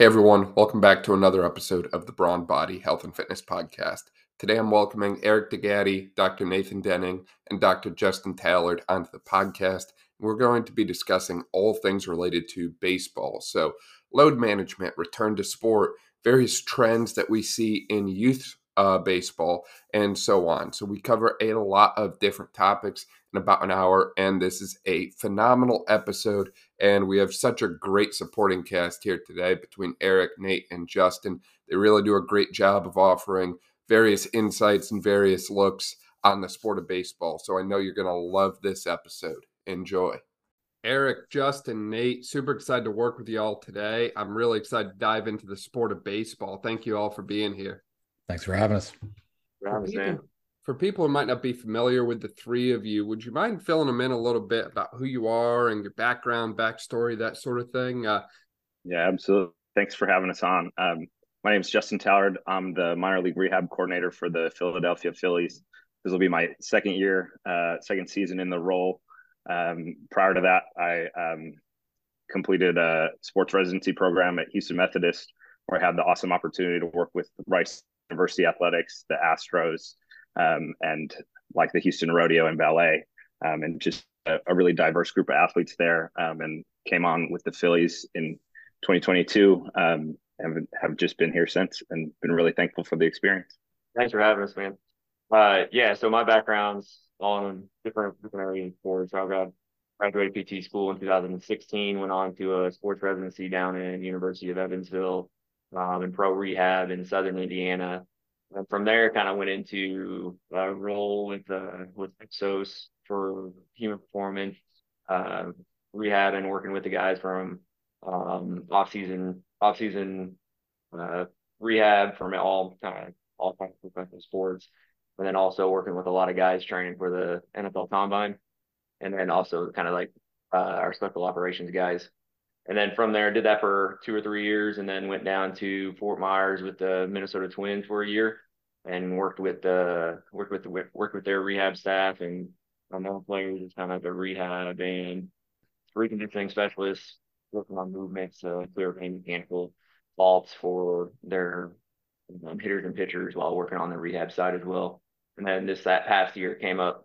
Hey everyone, welcome back to another episode of the Brawn Body Health and Fitness Podcast. Today I'm welcoming Eric DeGatti, Dr. Nathan Denning, and Dr. Justin Tallard onto the podcast. We're going to be discussing all things related to baseball. So, load management, return to sport, various trends that we see in youth uh, baseball, and so on. So, we cover a lot of different topics in about an hour, and this is a phenomenal episode. And we have such a great supporting cast here today between Eric, Nate, and Justin. They really do a great job of offering various insights and various looks on the sport of baseball. So, I know you're going to love this episode. Enjoy. Eric, Justin, Nate, super excited to work with you all today. I'm really excited to dive into the sport of baseball. Thank you all for being here. Thanks for having us. For people, for people who might not be familiar with the three of you, would you mind filling them in a little bit about who you are and your background, backstory, that sort of thing? Uh, yeah, absolutely. Thanks for having us on. Um, my name is Justin Tallard. I'm the minor league rehab coordinator for the Philadelphia Phillies. This will be my second year, uh, second season in the role. Um, prior to that, I um, completed a sports residency program at Houston Methodist, where I had the awesome opportunity to work with Rice University Athletics, the Astros, um, and like the Houston Rodeo and Ballet, um, and just a, a, really diverse group of athletes there. Um, and came on with the Phillies in 2022. Um, and have just been here since, and been really thankful for the experience. Thanks for having us, man. Uh, yeah, so my background's on different different areas of sports. I got graduated PT school in 2016, went on to a sports residency down in University of Evansville, um, in pro rehab in Southern Indiana. And from there, kind of went into a role with uh, with Exos for human performance uh, rehab and working with the guys from um, off season off season uh, rehab from all kind of all kinds of professional sports and then also working with a lot of guys training for the NFL Combine, and then also kind of like uh, our special operations guys. And then from there, did that for two or three years, and then went down to Fort Myers with the Minnesota Twins for a year, and worked with the worked with the worked with their rehab staff and among players as kind of a rehab and reconditioning specialist, working on movements, uh, clear pain mechanical faults for their um, hitters and pitchers while working on the rehab side as well. And then this that past year came up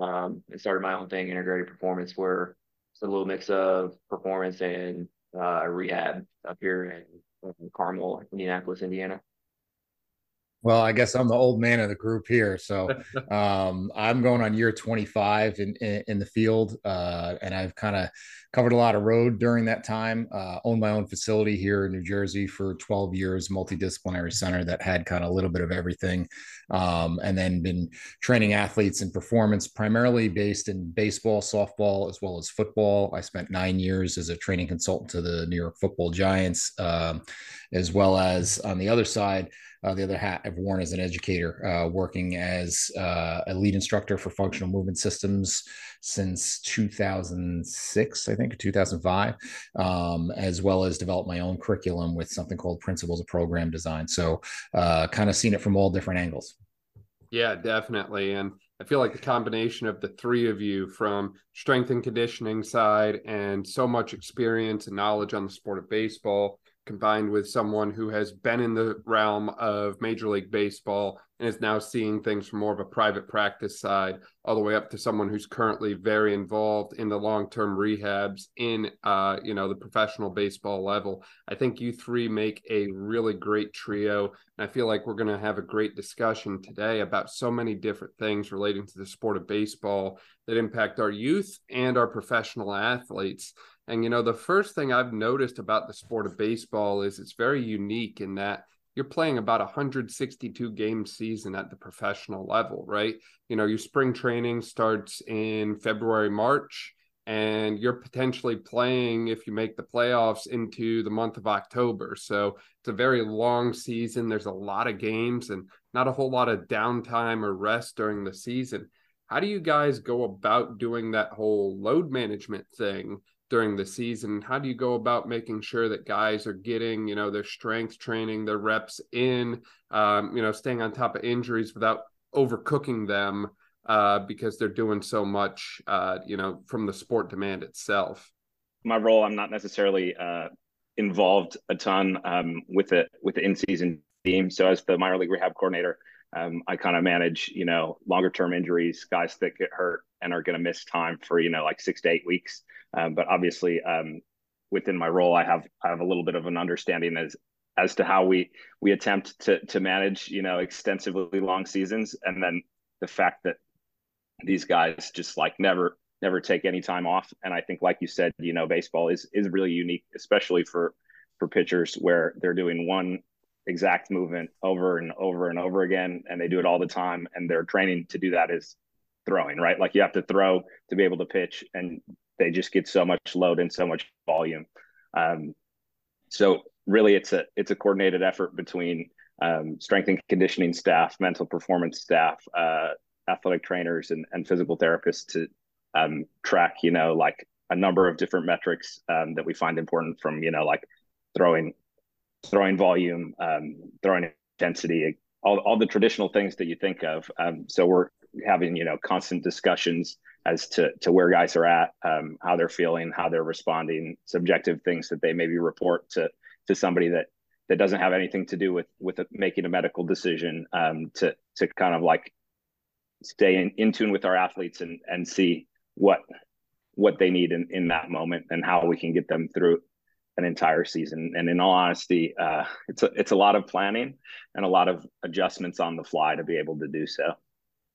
um, and started my own thing, integrated performance, where it's a little mix of performance and uh, rehab up here in, in Carmel, Indianapolis, Indiana. Well, I guess I'm the old man of the group here. So um, I'm going on year 25 in, in, in the field. Uh, and I've kind of covered a lot of road during that time. Uh, owned my own facility here in New Jersey for 12 years, multidisciplinary center that had kind of a little bit of everything. Um, and then been training athletes in performance, primarily based in baseball, softball, as well as football. I spent nine years as a training consultant to the New York football giants, um, as well as on the other side, uh, the other hat I've worn as an educator, uh, working as uh, a lead instructor for functional movement systems since 2006, I think, 2005, um, as well as developed my own curriculum with something called Principles of Program Design. So, uh, kind of seen it from all different angles. Yeah, definitely. And I feel like the combination of the three of you from strength and conditioning side and so much experience and knowledge on the sport of baseball combined with someone who has been in the realm of Major League Baseball and is now seeing things from more of a private practice side, all the way up to someone who's currently very involved in the long-term rehabs in, uh, you know, the professional baseball level. I think you three make a really great trio, and I feel like we're going to have a great discussion today about so many different things relating to the sport of baseball that impact our youth and our professional athletes. And, you know, the first thing I've noticed about the sport of baseball is it's very unique in that you're playing about a 162 game season at the professional level, right? You know, your spring training starts in February, March, and you're potentially playing if you make the playoffs into the month of October. So it's a very long season. There's a lot of games and not a whole lot of downtime or rest during the season. How do you guys go about doing that whole load management thing during the season how do you go about making sure that guys are getting you know their strength training their reps in um, you know staying on top of injuries without overcooking them uh, because they're doing so much uh, you know from the sport demand itself my role i'm not necessarily uh, involved a ton um, with the with the in season team. So as the minor league rehab coordinator, um, I kind of manage you know longer term injuries, guys that get hurt and are going to miss time for you know like six to eight weeks. Um, but obviously, um, within my role, I have I have a little bit of an understanding as as to how we we attempt to to manage you know extensively long seasons, and then the fact that these guys just like never never take any time off. And I think, like you said, you know, baseball is is really unique, especially for for pitchers where they're doing one exact movement over and over and over again, and they do it all the time, and their training to do that is throwing, right? Like you have to throw to be able to pitch, and they just get so much load and so much volume. Um, so really, it's a it's a coordinated effort between um, strength and conditioning staff, mental performance staff, uh, athletic trainers, and, and physical therapists to um, track, you know, like a number of different metrics um, that we find important from, you know, like throwing, throwing volume, um, throwing intensity, all, all the traditional things that you think of. Um, so we're having, you know, constant discussions as to, to where guys are at, um, how they're feeling, how they're responding, subjective things that they maybe report to, to somebody that, that doesn't have anything to do with, with a, making a medical decision um, to, to kind of like stay in, in tune with our athletes and, and see what what they need in, in that moment and how we can get them through an entire season. And in all honesty, uh, it's a, it's a lot of planning and a lot of adjustments on the fly to be able to do so.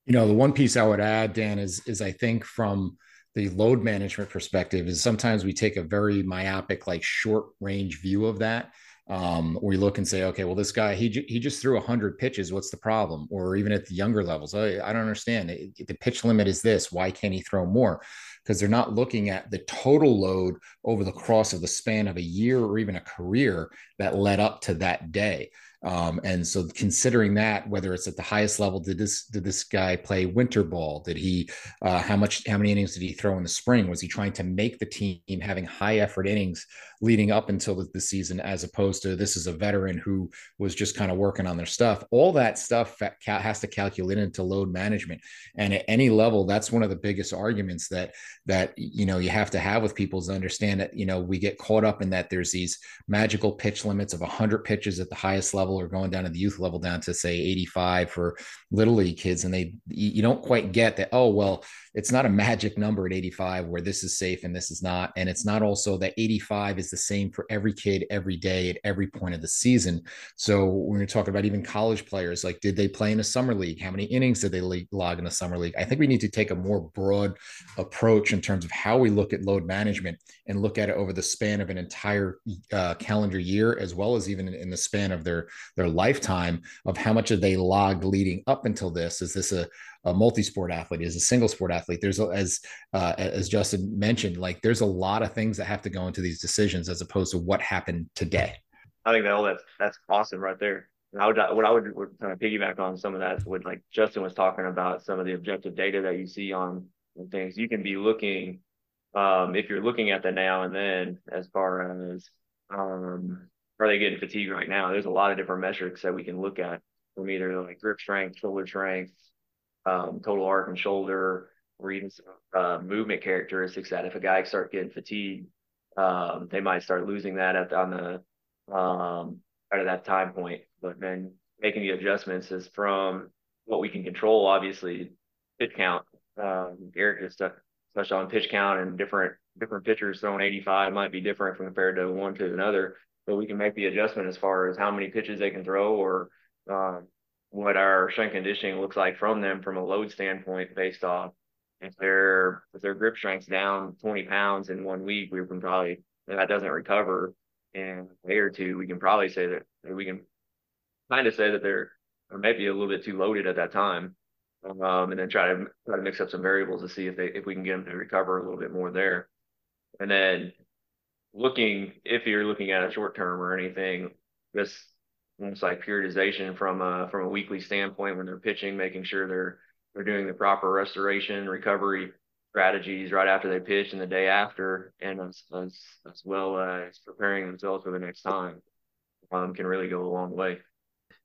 You know, the one piece I would add, Dan, is is I think from the load management perspective is sometimes we take a very myopic, like short range view of that um, we look and say, okay, well, this guy he he just threw hundred pitches. What's the problem? Or even at the younger levels, I, I don't understand. The pitch limit is this. Why can't he throw more? Because they're not looking at the total load over the course of the span of a year or even a career that led up to that day. Um, and so considering that, whether it's at the highest level, did this did this guy play winter ball? Did he uh, how much how many innings did he throw in the spring? Was he trying to make the team having high effort innings leading up until the, the season, as opposed to this is a veteran who was just kind of working on their stuff? All that stuff has to calculate into load management, and at any level, that's one of the biggest arguments that that you know you have to have with people is understand that you know we get caught up in that there's these magical pitch limits of 100 pitches at the highest level level or going down to the youth level down to say 85 for little league kids and they you don't quite get that oh well it's not a magic number at 85 where this is safe and this is not. And it's not also that 85 is the same for every kid every day at every point of the season. So when you're talking about even college players like did they play in a summer league? How many innings did they log in a summer league? I think we need to take a more broad approach in terms of how we look at load management and look at it over the span of an entire uh, calendar year as well as even in the span of their their lifetime of how much have they logged leading up until this? Is this a, a multi-sport athlete? Is a single sport athlete? There's as uh, as justin mentioned like there's a lot of things that have to go into these decisions as opposed to what happened today. I think that all that's that's awesome right there. And I would what I would, would kind of piggyback on some of that would like Justin was talking about some of the objective data that you see on things. You can be looking um, if you're looking at the now and then as far as um, are they getting fatigued right now? There's a lot of different metrics that we can look at from either like grip strength, shoulder strength, um, total arc and shoulder, or even uh, movement characteristics that if a guy starts getting fatigued, um, they might start losing that at on the um, at that time point. But then making the adjustments is from what we can control, obviously, pitch count. Um, Eric just touched on pitch count and different different pitchers throwing 85 might be different compared to one to another but we can make the adjustment as far as how many pitches they can throw or um, what our strength conditioning looks like from them from a load standpoint based off if their if their grip strength's down 20 pounds in one week, we can probably if that doesn't recover in a day or two, we can probably say that we can kind of say that they're or maybe a little bit too loaded at that time. Um, and then try to try to mix up some variables to see if they if we can get them to recover a little bit more there. And then looking if you're looking at a short term or anything, this almost like periodization from a from a weekly standpoint when they're pitching, making sure they're they're doing the proper restoration recovery strategies right after they pitch and the day after, and as as, as well as preparing themselves for the next time, um, can really go a long way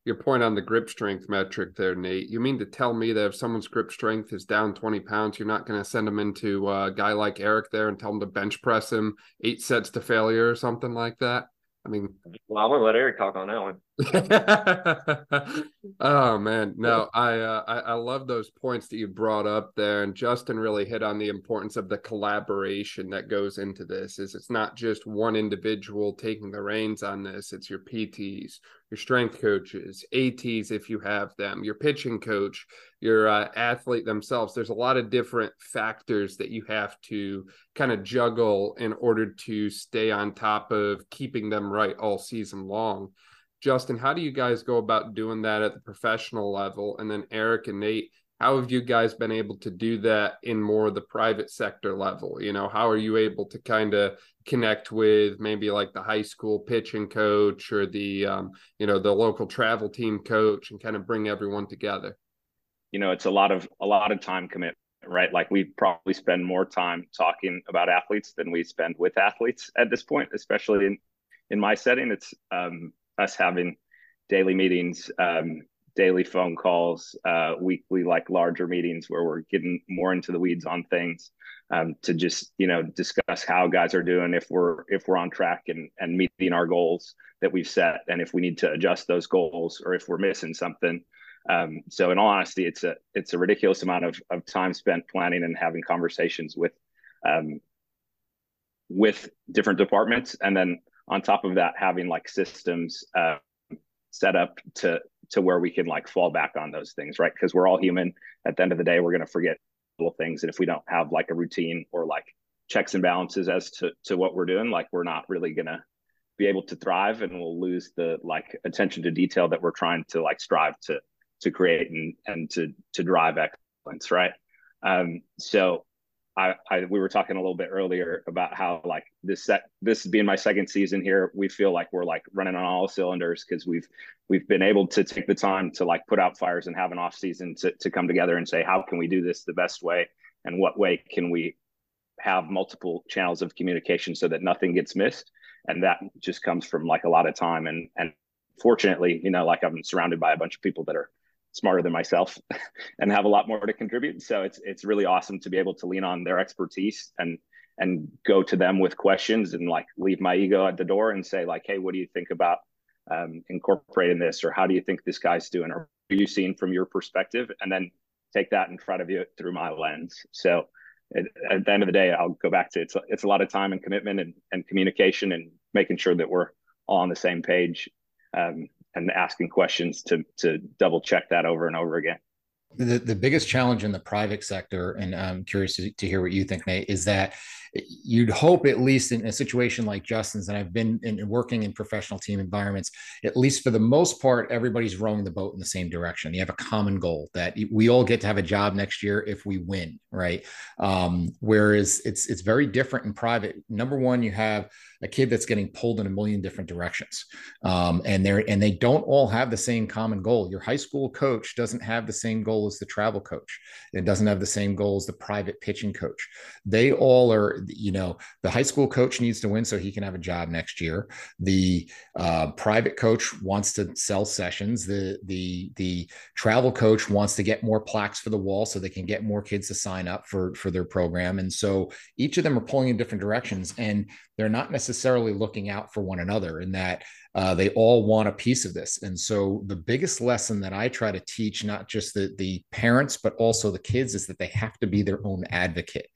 your point on the grip strength metric there, Nate. You mean to tell me that if someone's grip strength is down 20 pounds, you're not going to send them into a guy like Eric there and tell him to bench press him eight sets to failure or something like that? I mean, well, I'm gonna let Eric talk on that one. oh man, no, I, uh, I I love those points that you brought up there, and Justin really hit on the importance of the collaboration that goes into this. Is it's not just one individual taking the reins on this; it's your PTs, your strength coaches, ATs if you have them, your pitching coach, your uh, athlete themselves. There's a lot of different factors that you have to kind of juggle in order to stay on top of keeping them right all season long. Justin, how do you guys go about doing that at the professional level? And then Eric and Nate, how have you guys been able to do that in more of the private sector level? You know, how are you able to kind of connect with maybe like the high school pitching coach or the, um, you know, the local travel team coach and kind of bring everyone together? You know, it's a lot of a lot of time commitment right? Like we probably spend more time talking about athletes than we spend with athletes at this point, especially in in my setting. It's um, us having daily meetings, um, daily phone calls, uh, weekly like larger meetings where we're getting more into the weeds on things um, to just you know discuss how guys are doing, if we're if we're on track and and meeting our goals that we've set, and if we need to adjust those goals or if we're missing something. Um, so in all honesty, it's a it's a ridiculous amount of, of time spent planning and having conversations with um, with different departments, and then on top of that, having like systems uh, set up to to where we can like fall back on those things, right? Because we're all human. At the end of the day, we're going to forget little things, and if we don't have like a routine or like checks and balances as to to what we're doing, like we're not really going to be able to thrive, and we'll lose the like attention to detail that we're trying to like strive to to create and and to to drive excellence, right? Um, so I, I, we were talking a little bit earlier about how like this set this being my second season here, we feel like we're like running on all cylinders because we've we've been able to take the time to like put out fires and have an off season to to come together and say how can we do this the best way? And what way can we have multiple channels of communication so that nothing gets missed? And that just comes from like a lot of time. And and fortunately you know like I'm surrounded by a bunch of people that are smarter than myself and have a lot more to contribute. So it's it's really awesome to be able to lean on their expertise and and go to them with questions and like leave my ego at the door and say like, hey, what do you think about um, incorporating this, or how do you think this guy's doing, or are you seeing from your perspective, and then take that in front of you through my lens. So at, at the end of the day, I'll go back to it's it's a lot of time and commitment and, and communication and making sure that we're all on the same page um, and asking questions to to double check that over and over again. The, the biggest challenge in the private sector, and I'm curious to, to hear what you think, Nate, is that you'd hope at least in a situation like Justin's, and I've been in, working in professional team environments, at least for the most part, everybody's rowing the boat in the same direction. You have a common goal that we all get to have a job next year if we win, right? Um, whereas it's it's very different in private. Number one, you have a kid that's getting pulled in a million different directions, um, and they're and they don't all have the same common goal. Your high school coach doesn't have the same goal as the travel coach. It doesn't have the same goal as the private pitching coach. They all are you know, the high school coach needs to win so he can have a job next year. The uh, private coach wants to sell sessions. The the the travel coach wants to get more plaques for the wall so they can get more kids to sign up for for their program. And so each of them are pulling in different directions, and they're not necessarily looking out for one another. In that uh, they all want a piece of this. And so the biggest lesson that I try to teach, not just the, the parents, but also the kids, is that they have to be their own advocate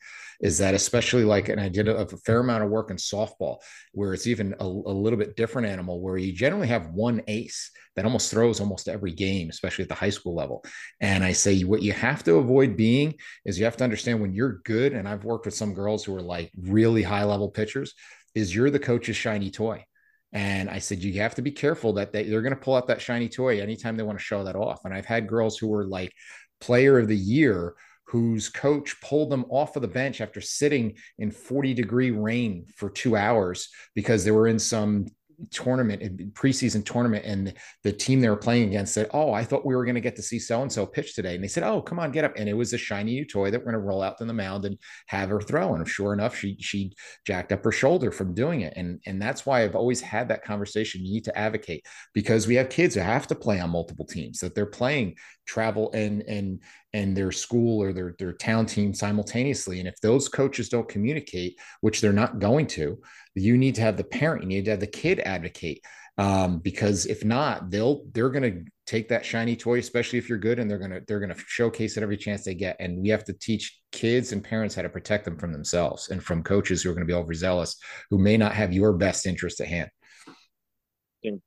is that especially like, and I did a, a fair amount of work in softball where it's even a, a, little bit different animal where you generally have one ace that almost throws almost every game, especially at the high school level. And I say what you have to avoid being is you have to understand when you're good. And I've worked with some girls who are like really high level pitchers, is you're the coach's shiny toy. And I said, you have to be careful that they, they're going to pull out that shiny toy anytime they want to show that off. And I've had girls who were like player of the year whose coach pulled them off of the bench after sitting in 40 degree rain for two hours because they were in some tournament preseason tournament and the team they were playing against said oh i thought we were going to get to see so and so pitch today. And they said oh come on get up. And it was a shiny new toy that we're going to roll out to the mound and have her throw. And sure enough she she jacked up her shoulder from doing it. And and that's why i've always had that conversation. You need to advocate because we have kids who have to play on multiple teams that they're playing travel and and and their school or their their town team simultaneously. And if those coaches don't communicate which they're not going to you need to have the parent you need to have the kid advocate. Um, because if not they'll they're going to take that shiny toy especially if you're good and they're going to they're going to showcase it every chance they get. And we have to teach kids and parents how to protect them from themselves and from coaches who are going to be overzealous who may not have your best interest at hand.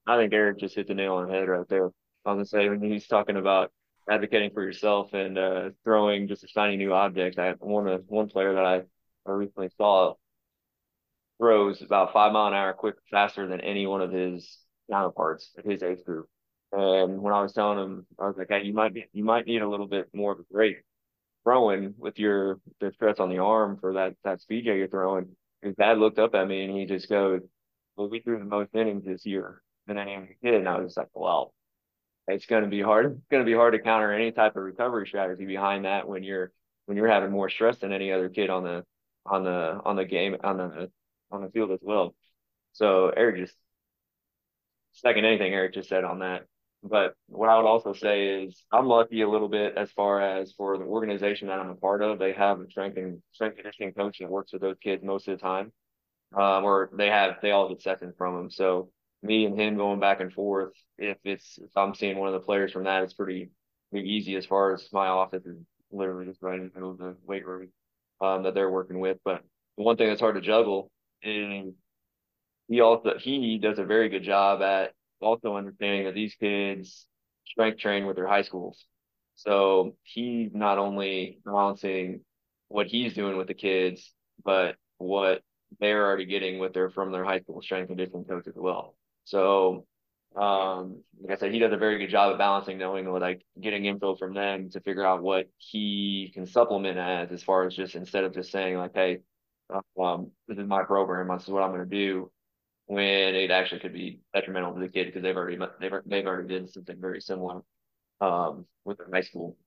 I think Eric just hit the nail on the head right there. I was gonna say when he's talking about advocating for yourself and uh, throwing just a shiny new object. I one one player that I, recently saw throws about five mile an hour quick faster than any one of his counterparts of his age group. And when I was telling him, I was like, "Hey, you might be, you might need a little bit more of a break throwing with your the stress on the arm for that that speed you're throwing." His dad looked up at me and he just goes, "Well, we threw the most innings this year than any other kid," and I was like, "Well." It's going to be hard. It's going to be hard to counter any type of recovery strategy behind that when you're when you're having more stress than any other kid on the on the on the game on the on the field as well. So Eric just second anything Eric just said on that. But what I would also say is I'm lucky a little bit as far as for the organization that I'm a part of, they have a strength and strength conditioning coach that works with those kids most of the time. Um, or they have they all get sessions from them. So me and him going back and forth, if it's if I'm seeing one of the players from that, it's pretty, pretty easy as far as my office is literally just right in the middle of the weight room um, that they're working with. But the one thing that's hard to juggle is he also he does a very good job at also understanding that these kids strength train with their high schools. So he's not only balancing what he's doing with the kids, but what they're already getting with their from their high school strength and conditioning coach as well. So um, like I said, he does a very good job of balancing, knowing like getting info from them to figure out what he can supplement as, as far as just instead of just saying like, hey, um, this is my program, this is what I'm going to do when it actually could be detrimental to the kid because they've already they've they've already done something very similar um, with their high school.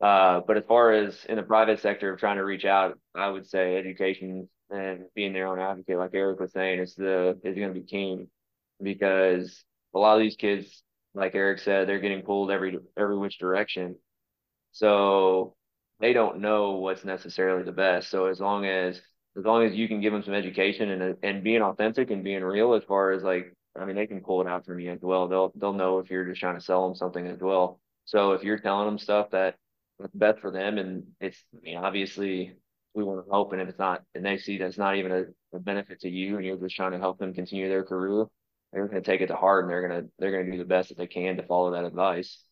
Uh, but as far as in the private sector of trying to reach out, I would say education and being their own advocate, like Eric was saying, is the is going to be key because a lot of these kids, like Eric said, they're getting pulled every every which direction, so they don't know what's necessarily the best. So as long as as long as you can give them some education and and being authentic and being real as far as like I mean they can pull it out from you as well. They'll they'll know if you're just trying to sell them something as well. So if you're telling them stuff that that's best for them and it's I mean obviously we want to help and if it's not and they see that's not even a, a benefit to you and you're just trying to help them continue their career, they're gonna take it to heart and they're gonna they're gonna do the best that they can to follow that advice.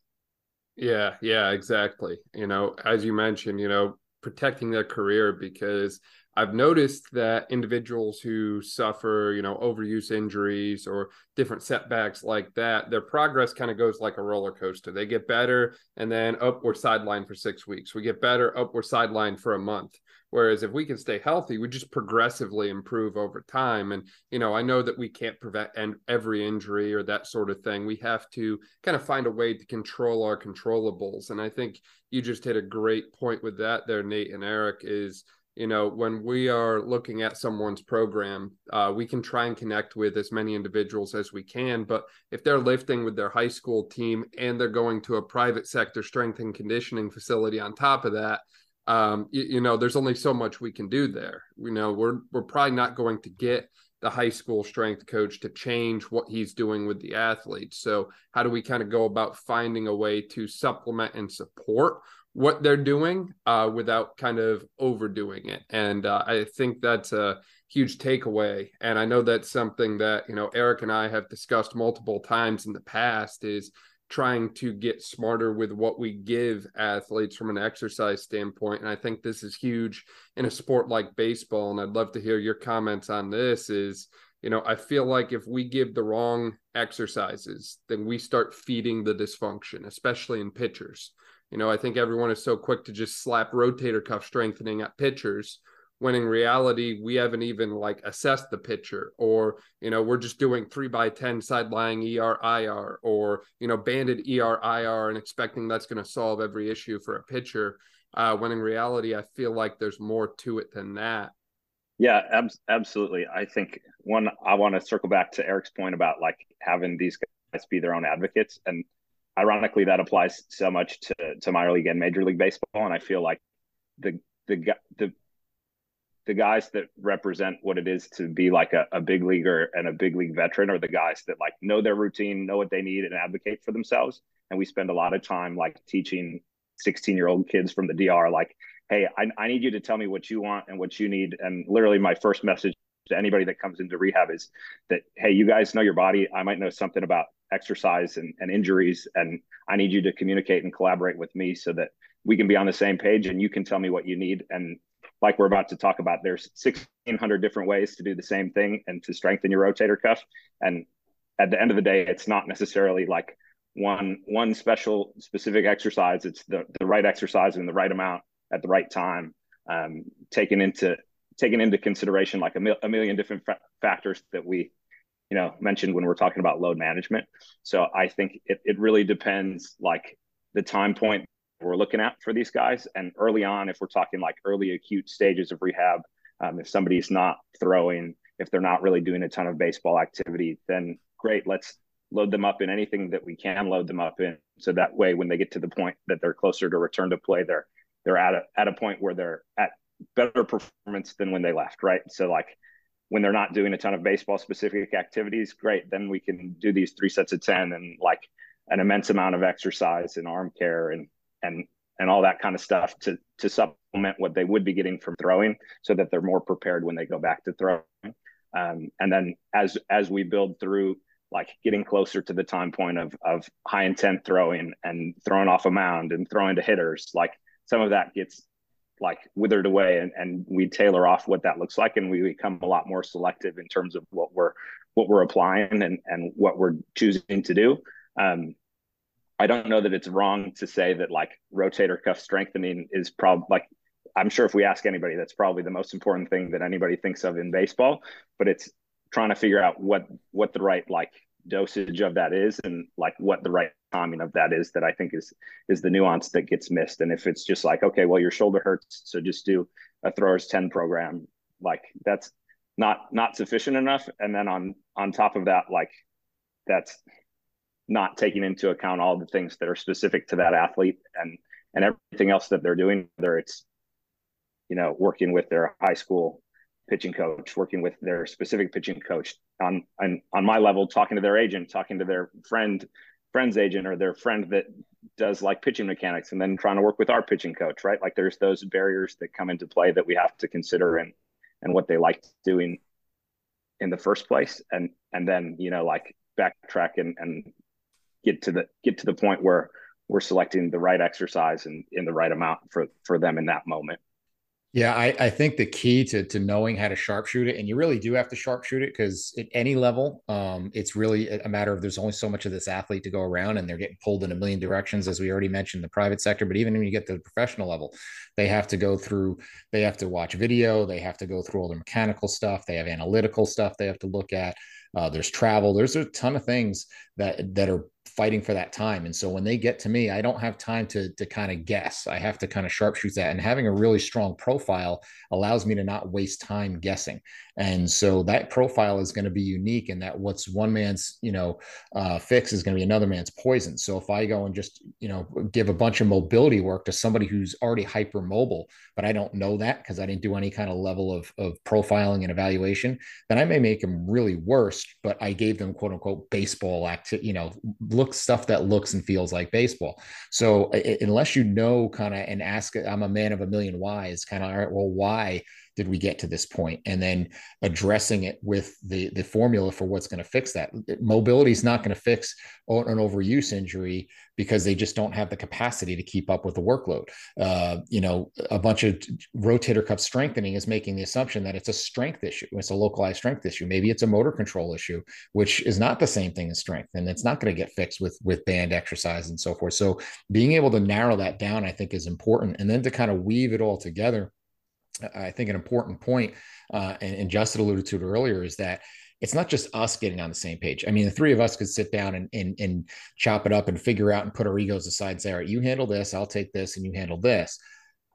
Yeah, yeah, exactly. You know, as you mentioned, you know, protecting their career because I've noticed that individuals who suffer, you know, overuse injuries or different setbacks like that, their progress kind of goes like a roller coaster. They get better and then up we're sidelined for six weeks. We get better, up we're sidelined for a month. Whereas if we can stay healthy, we just progressively improve over time. And, you know, I know that we can't prevent and every injury or that sort of thing. We have to kind of find a way to control our controllables. And I think you just hit a great point with that there, Nate and Eric, is you know when we are looking at someone's program uh, we can try and connect with as many individuals as we can but if they're lifting with their high school team and they're going to a private sector strength and conditioning facility on top of that um, you, you, know there's only so much we can do there. You know we're we're probably not going to get the high school strength coach to change what he's doing with the athletes. So how do we kind of go about finding a way to supplement and support what they're doing uh, without kind of overdoing it. And uh, I think that's a huge takeaway. And I know that's something that, you know, Eric and I have discussed multiple times in the past is trying to get smarter with what we give athletes from an exercise standpoint. And I think this is huge in a sport like baseball. And I'd love to hear your comments on this is, you know, I feel like if we give the wrong exercises, then we start feeding the dysfunction, especially in pitchers you know, I think everyone is so quick to just slap rotator cuff strengthening at pitchers when in reality we haven't even like assessed the pitcher or you know we're just doing three by ten side lying er ir or you know banded er ir and expecting that's going to solve every issue for a pitcher. Uh, when in reality i feel like there's more to it than that. Yeah ab- absolutely. I think one i want to circle back to eric's point about like having these guys be their own advocates and ironically that applies so much to to minor league and major league baseball, and I feel like the the the the guys that represent what it is to be like a, a big leaguer and a big league veteran are the guys that like know their routine, know what they need, and advocate for themselves. And we spend a lot of time like teaching 16 year old kids from the DR, like, hey, I, I need you to tell me what you want and what you need. And literally, my first message to anybody that comes into rehab is that, hey, you guys know your body. I might know something about exercise and, and injuries, and I need you to communicate and collaborate with me so that we can be on the same page and you can tell me what you need. And like we're about to talk about, there's 1600 different ways to do the same thing and to strengthen your rotator cuff. And at the end of the day, it's not necessarily like one one special specific exercise. It's the the right exercise in the right amount at the right time, um, taken into taken into consideration like a, mil- a million different fa- factors that we you know mentioned when we're talking about load management. So I think it it really depends like the time point we're looking at for these guys. And early on, if we're talking like early acute stages of rehab, um, if somebody's not throwing, if they're not really doing a ton of baseball activity, then great, let's load them up in anything that we can load them up in. So that way, when they get to the point that they're closer to return to play, they're they're at a at a point where they're at better performance than when they left, right? So like when they're not doing a ton of baseball specific activities, great. Then we can do these three sets of 10 and like an immense amount of exercise and arm care and and and all that kind of stuff to to supplement what they would be getting from throwing so that they're more prepared when they go back to throwing um, and then as as we build through like getting closer to the time point of of high intent throwing and throwing off a mound and throwing to hitters like some of that gets like withered away and, and we tailor off what that looks like and we become a lot more selective in terms of what we're what we're applying and and what we're choosing to do um, I don't know that it's wrong to say that like rotator cuff strengthening is probably like I'm sure if we ask anybody, that's probably the most important thing that anybody thinks of in baseball. But it's trying to figure out what what the right like dosage of that is and like what the right timing of that is that I think is is the nuance that gets missed. And if it's just like, okay, well, your shoulder hurts, so just do a throwers 10 program, like that's not not sufficient enough. And then on on top of that, like that's not taking into account all the things that are specific to that athlete and and everything else that they're doing whether it's you know working with their high school pitching coach working with their specific pitching coach on on, on my level talking to their agent talking to their friend friend's agent or their friend that does like pitching mechanics and then trying to work with our pitching coach right like there's those barriers that come into play that we have to consider and and what they like doing in the first place and and then you know like backtrack and and get to the get to the point where we're selecting the right exercise and in the right amount for for them in that moment. Yeah, I, I think the key to to knowing how to sharpshoot it, and you really do have to sharpshoot it because at any level, um, it's really a matter of there's only so much of this athlete to go around, and they're getting pulled in a million directions, as we already mentioned, the private sector. But even when you get to the professional level, they have to go through, they have to watch video, they have to go through all the mechanical stuff, they have analytical stuff they have to look at. Uh, there's travel. There's a ton of things that that are fighting for that time. And so when they get to me, I don't have time to to kind of guess. I have to kind of sharpshoot that. And having a really strong profile allows me to not waste time guessing. And so that profile is going to be unique and that what's one man's, you know, uh, fix is going to be another man's poison. So if I go and just, you know, give a bunch of mobility work to somebody who's already hyper mobile, but I don't know that because I didn't do any kind of level of, of profiling and evaluation, then I may make them really worse, but I gave them quote unquote baseball activity, you know, looks stuff that looks and feels like baseball. So unless you know kind of and ask, I'm a man of a million whys, kind of, all right, well, why? Did we get to this point? And then addressing it with the the formula for what's going to fix that. Mobility is not going to fix an overuse injury because they just don't have the capacity to keep up with the workload. Uh, you know a bunch of rotator cuff strengthening is making the assumption that it's a strength issue it's a localized strength issue. Maybe it's a motor control issue which is not the same thing as strength and it's not going to get fixed with with band exercise and so forth. So being able to narrow that down i think is important. And then to kind of weave it all together I think an important point, uh, and, and Justin alluded to it earlier, is that it's not just us getting on the same page. I mean, the three of us could sit down and, and, and chop it up and figure out and put our egos aside and say, all right, you handle this, I'll take this, and you handle this.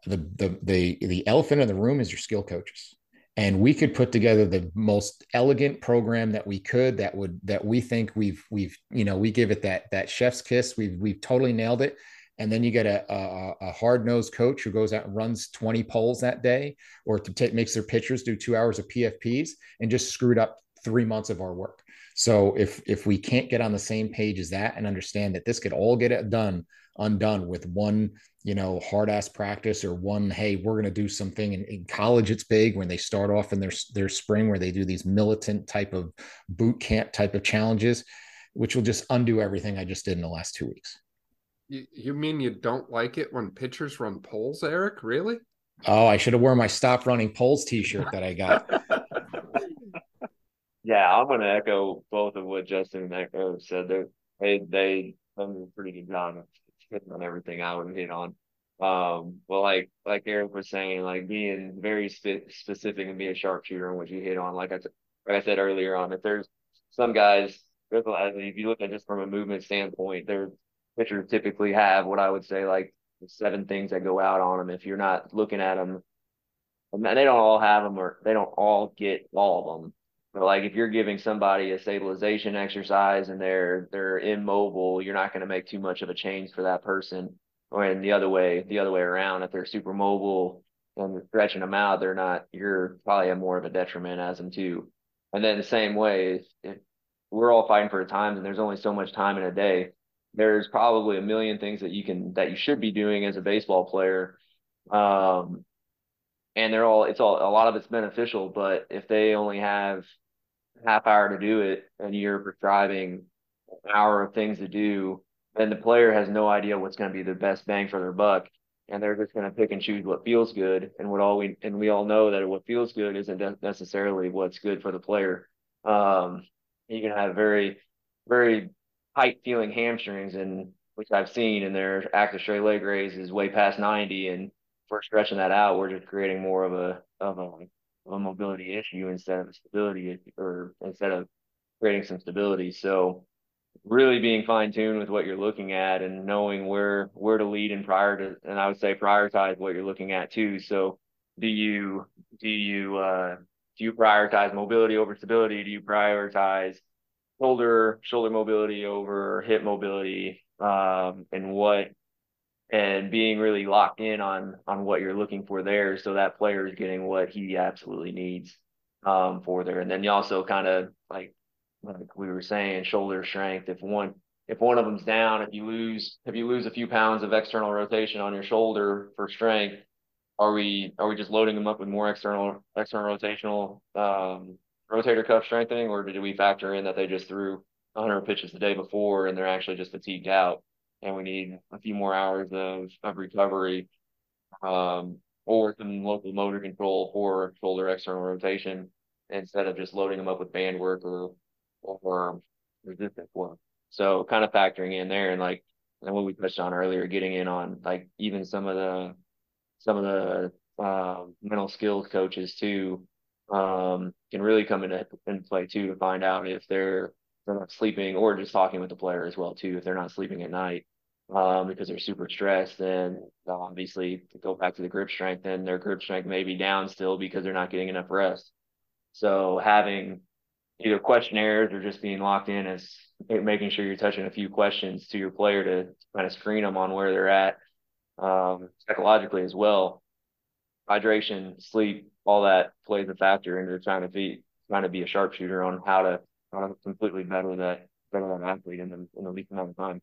The, the, the, the elephant in the room is your skill coaches. And we could put together the most elegant program that we could that would that we think we've we've you know we give it that that chef's kiss we've we've totally nailed it and then you get a, a, a hard nosed coach who goes out and runs 20 poles that day or take makes their pitchers do two hours of PFPs and just screwed up three months of our work. So if if we can't get on the same page as that and understand that this could all get it done undone with one you know hard ass practice or one hey we're going to do something in, in college it's big when they start off in their their spring where they do these militant type of boot camp type of challenges which will just undo everything i just did in the last two weeks you, you mean you don't like it when pitchers run poles eric really oh i should have worn my stop running poles t-shirt that i got yeah i'm going to Eric both of what justin and echo said they they done a pretty good job hitting on everything I would hit on. Um, well, like like Eric was saying, like being very spe- specific and be a sharpshooter on what you hit on. Like I like I said earlier on, if there's some guys, there's a lot, if you look at just from a movement standpoint, their pitchers typically have what I would say like seven things that go out on them. If you're not looking at them, and they don't all have them or they don't all get all of them. But like if you're giving somebody a stabilization exercise and they're they're immobile, you're not going to make too much of a change for that person. Or in the other way, the other way around, if they're super mobile and you're stretching them out, they're not. You're probably a more of a detriment as them too. And then the same way, if, if we're all fighting for a time and there's only so much time in a day, there's probably a million things that you can that you should be doing as a baseball player. Um, and they're all it's all a lot of it's beneficial but if they only have half hour to do it and you're prescribing an hour of things to do then the player has no idea what's going to be the best bang for their buck. And they're just going to pick and choose what feels good. And what all we and we all know that what feels good isn't necessarily what's good for the player. Um, you can have very very tight feeling hamstrings and which I've seen and their active straight leg raise is way past 90 and for stretching that out, we're just creating more of a of a, of a mobility issue instead of a stability issue, or instead of creating some stability. So really being fine tuned with what you're looking at and knowing where where to lead and prior to and I would say prioritize what you're looking at too. So do you do you uh do you prioritize mobility over stability? Do you prioritize shoulder shoulder mobility over hip mobility? Um, and what and being really locked in on on what you're looking for there so that player is getting what he absolutely needs um, for there and then you also kind of like like we were saying shoulder strength if one if one of them's down if you lose if you lose a few pounds of external rotation on your shoulder for strength are we are we just loading them up with more external external rotational um, rotator cuff strengthening or did we factor in that they just threw 100 pitches the day before and they're actually just fatigued out and we need a few more hours of, of recovery um, or some local motor control for shoulder external rotation instead of just loading them up with band work or or resistance work. So kind of factoring in there and like and what we touched on earlier, getting in on like even some of the some of the uh, mental skills coaches too um, can really come into, into play too to find out if they're they're not sleeping or just talking with the player as well too if they're not sleeping at night um, because they're super stressed and obviously to go back to the grip strength then their grip strength may be down still because they're not getting enough rest. So having either questionnaires or just being locked in as making sure you're touching a few questions to your player to kind of screen them on where they're at um, psychologically as well hydration sleep all that plays a factor into trying to be trying to be a sharpshooter on how to uh, completely better that better that athlete in the in the least amount of time.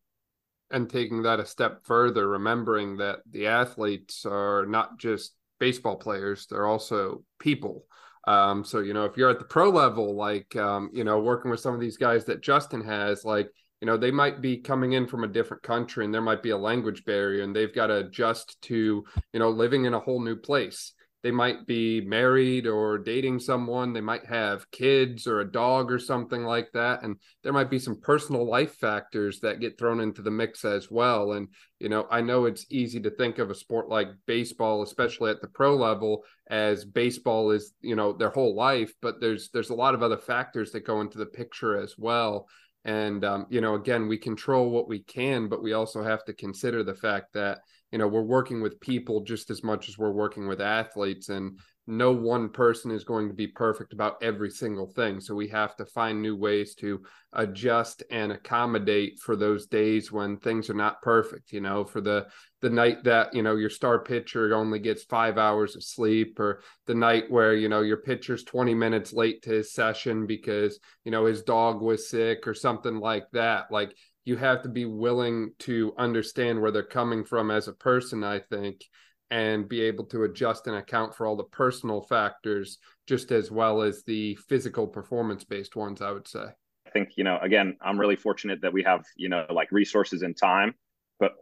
And taking that a step further, remembering that the athletes are not just baseball players; they're also people. Um, so you know, if you're at the pro level, like um, you know, working with some of these guys that Justin has, like you know, they might be coming in from a different country, and there might be a language barrier, and they've got to adjust to you know living in a whole new place. They might be married or dating someone they might have kids or a dog or something like that and there might be some personal life factors that get thrown into the mix as well and you know i know it's easy to think of a sport like baseball especially at the pro level as baseball is you know their whole life but there's there's a lot of other factors that go into the picture as well and um, you know again we control what we can but we also have to consider the fact that you know we're working with people just as much as we're working with athletes. And no one person is going to be perfect about every single thing. So we have to find new ways to adjust and accommodate for those days when things are not perfect, you know, for the the night that, you know, your star pitcher only gets 5 hours of sleep or the night where, you know, your pitcher's 20 minutes late to his session because, you know, his dog was sick or something like that. Like you have to be willing to understand where they're coming from as a person, I think and be able to adjust and account for all the personal factors just as well as the physical performance based ones i would say. I think you know again i'm really fortunate that we have you know like resources and time but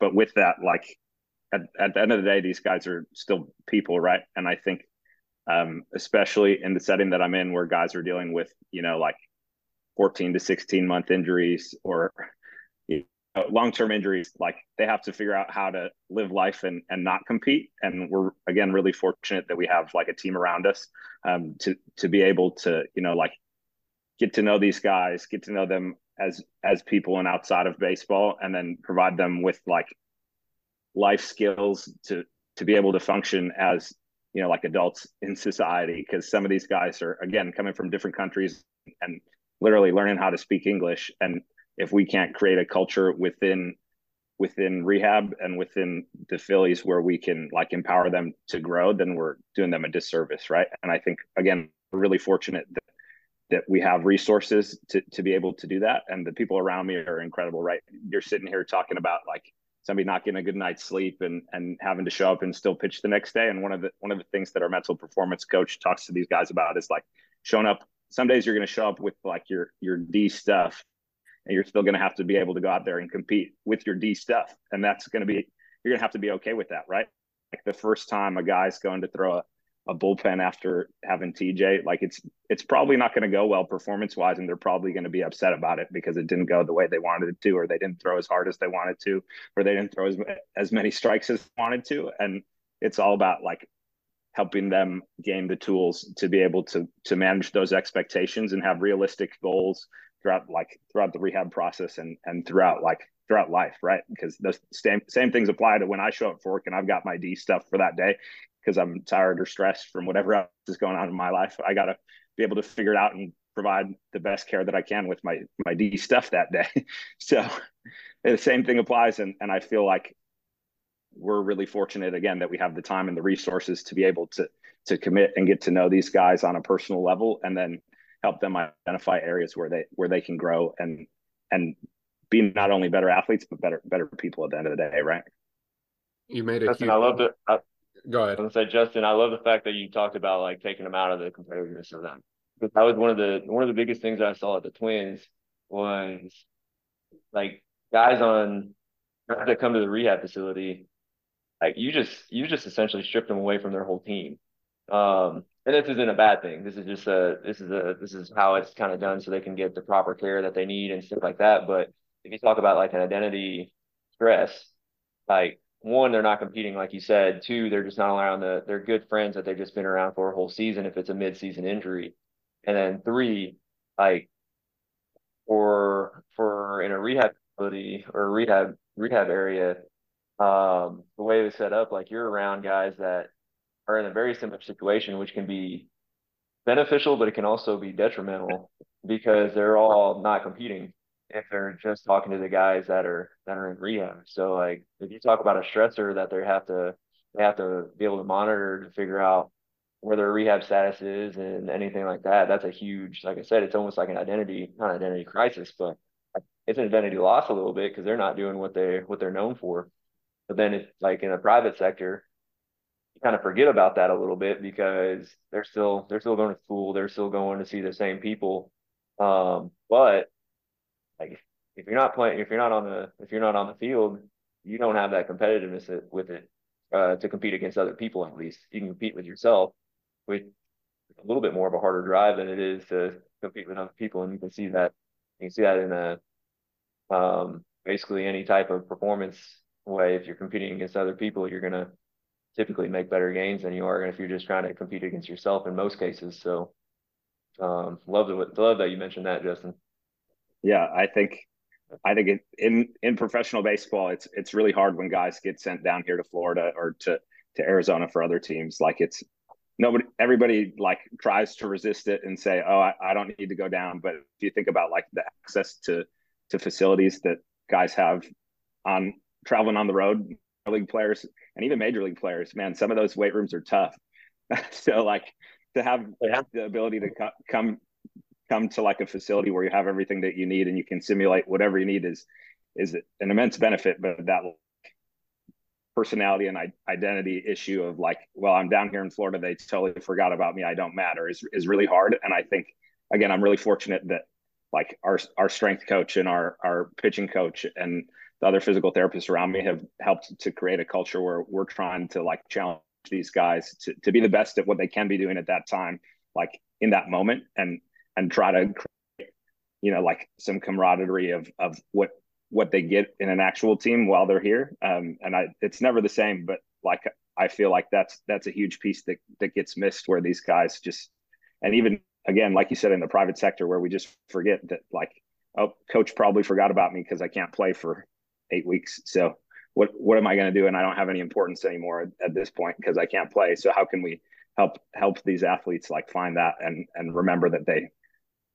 but with that like at, at the end of the day these guys are still people right? And i think um, especially in the setting that i'm in where guys are dealing with you know like 14 to 16 month injuries or long-term injuries like they have to figure out how to live life and and not compete. And we're again really fortunate that we have like a team around us um, to to be able to you know like get to know these guys get to know them as as people and outside of baseball and then provide them with like life skills to to be able to function as you know like adults in society. Because some of these guys are again coming from different countries and literally learning how to speak english and if we can't create a culture within within rehab and within the Phillies where we can like empower them to grow, then we're doing them a disservice, right? And I think again, we're really fortunate that that we have resources to to be able to do that. And the people around me are incredible, right? You're sitting here talking about like somebody not getting a good night's sleep and and having to show up and still pitch the next day. And one of the one of the things that our mental performance coach talks to these guys about is like showing up. Some days you're going to show up with like your your D stuff and you're still going to have to be able to go out there and compete with your D stuff. And that's going to be, you're going to have to be okay with that, right? Like the first time a guy's going to throw a, a bullpen after having TJ, like it's, it's probably not going to go well performance wise. And they're probably going to be upset about it because it didn't go the way they wanted it to, or they didn't throw as hard as they wanted to, or they didn't throw as, as many strikes as they wanted to. And it's all about like helping them gain the tools to be able to to manage those expectations and have realistic goals throughout like throughout the rehab process and and throughout like throughout life, right? Because the same same things apply to when I show up for work and I've got my D stuff for that day because I'm tired or stressed from whatever else is going on in my life. I got to be able to figure it out and provide the best care that I can with my my D stuff that day. so the same thing applies, and and I feel like we're really fortunate again that we have the time and the resources to be able to to commit and get to know these guys on a personal level, and then help them identify areas where they where they can grow and and be not only better athletes but better better people at the end of the day, right? You made it. Justin, huge... I love it. Go ahead. I was gonna say, Justin, I love the fact that you talked about like taking them out of the competitiveness of them. Because that was one of the one of the biggest things I saw at the Twins was like guys on that come to the rehab facility, like you just you just essentially strip them away from their whole team. Um, and this isn't a bad thing. This is just a this is a this is how it's kind of done so they can get the proper care that they need and stuff like that. But if you talk about like an identity stress, like one, they're not competing like you said. Two, they're just not around the they're good friends that they've just been around for a whole season if it's a mid-season injury. And then three, like for for in a rehab facility or rehab rehab area, um, the way it was set up, like you're around guys that are in a very similar situation, which can be beneficial, but it can also be detrimental because they're all not competing if they're just talking to the guys that are that are in rehab. So like if you talk about a stressor that they have to they have to be able to monitor to figure out where their rehab status is and anything like that, that's a huge like I said, it's almost like an identity, not identity crisis, but it's an identity loss a little bit because they're not doing what they what they're known for. But then it's like in a private sector, kind of forget about that a little bit because they're still they're still going to school, they're still going to see the same people. Um, but like if you're not playing, if you're not on the if you're not on the field, you don't have that competitiveness with it uh, to compete against other people. At least you can compete with yourself with a little bit more of a harder drive than it is to compete with other people, and you can see that you can see that in a um, basically any type of performance way. If you're competing against other people, you're gonna typically make better gains than you are if you're just trying to compete against yourself in most cases. So um, love the love that you mentioned that, Justin. Yeah, I think I think it, in in professional baseball, it's it's really hard when guys get sent down here to Florida or to to Arizona for other teams. Like it's nobody everybody like tries to resist it and say oh I, I, don't need to go down but if you think about like the access to to facilities that guys have on traveling on the road league players and even major league players man some of those weight rooms are tough so like to have yeah. the ability to co- come come to like a facility where you have everything that you need and you can simulate whatever you need is is an immense benefit but that personality and identity issue of like, well, I'm down here in Florida. They totally forgot about me. I don't matter is, is really hard. And I think, again, I'm really fortunate that like our, our strength coach and our, our pitching coach and the other physical therapists around me have helped to create a culture where we're trying to like challenge these guys to, to be the best at what they can be doing at that time, like in that moment and, and try to create, you know, like some camaraderie of, of what what they get in an actual team while they're here. Um, and I, it's never the same, but like I feel like that's that's a huge piece that that gets missed where these guys just and even again, like you said in the private sector where we just forget that like, oh, coach probably forgot about me because I can't play for eight weeks. So what what am I going to do? And I don't have any importance anymore at, this point because I can't play. So how can we help help these athletes like find that and and remember that they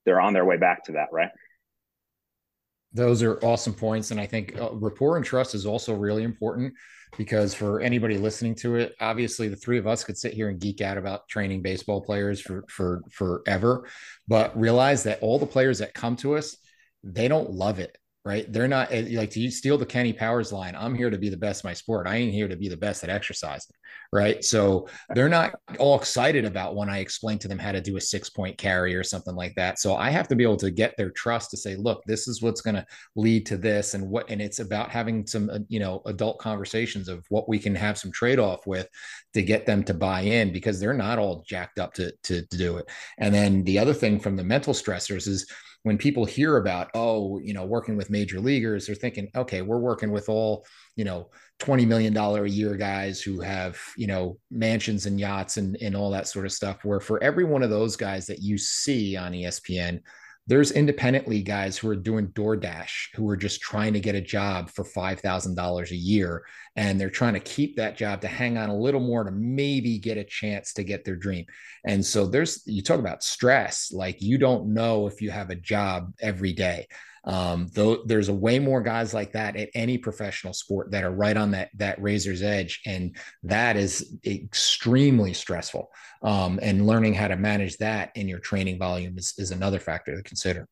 they're on their way back to that, right? those are awesome points and i think uh, rapport and trust is also really important because for anybody listening to it obviously the three of us could sit here and geek out about training baseball players for for forever but realize that all the players that come to us they don't love it right? They're not eh, like to steal the Kenny Powers line. I'm here to be the best in my sport. I ain't here to be the best at exercising, right? So they're not all excited about when I explain to them how to do a six point carry or something like that. So I have to be able to get their trust to say, look, this is what's going to lead to this, and what, and it's about having some, uh, you know, adult conversations of what we can have some trade off with to get them to buy in because they're not all jacked up to to, to do it. And then the other thing from the mental stressors is when people hear about oh you know working with major leaguers they're thinking okay we're working with all you know 20 million dollar a year guys who have you know mansions and yachts and, and all that sort of stuff. Where for every one of those guys that you see on espn there's independently guys who are doing DoorDash who are just trying to get a job for $5,000 a year. And they're trying to keep that job to hang on a little more to maybe get a chance to get their dream. And so there's, you talk about stress, like you don't know if you have a job every day. Um, though there's a way more guys like that at any professional sport that are right on that that razor's edge, and that is extremely stressful. Um, and learning how to manage that in your training volume is, is another factor to consider.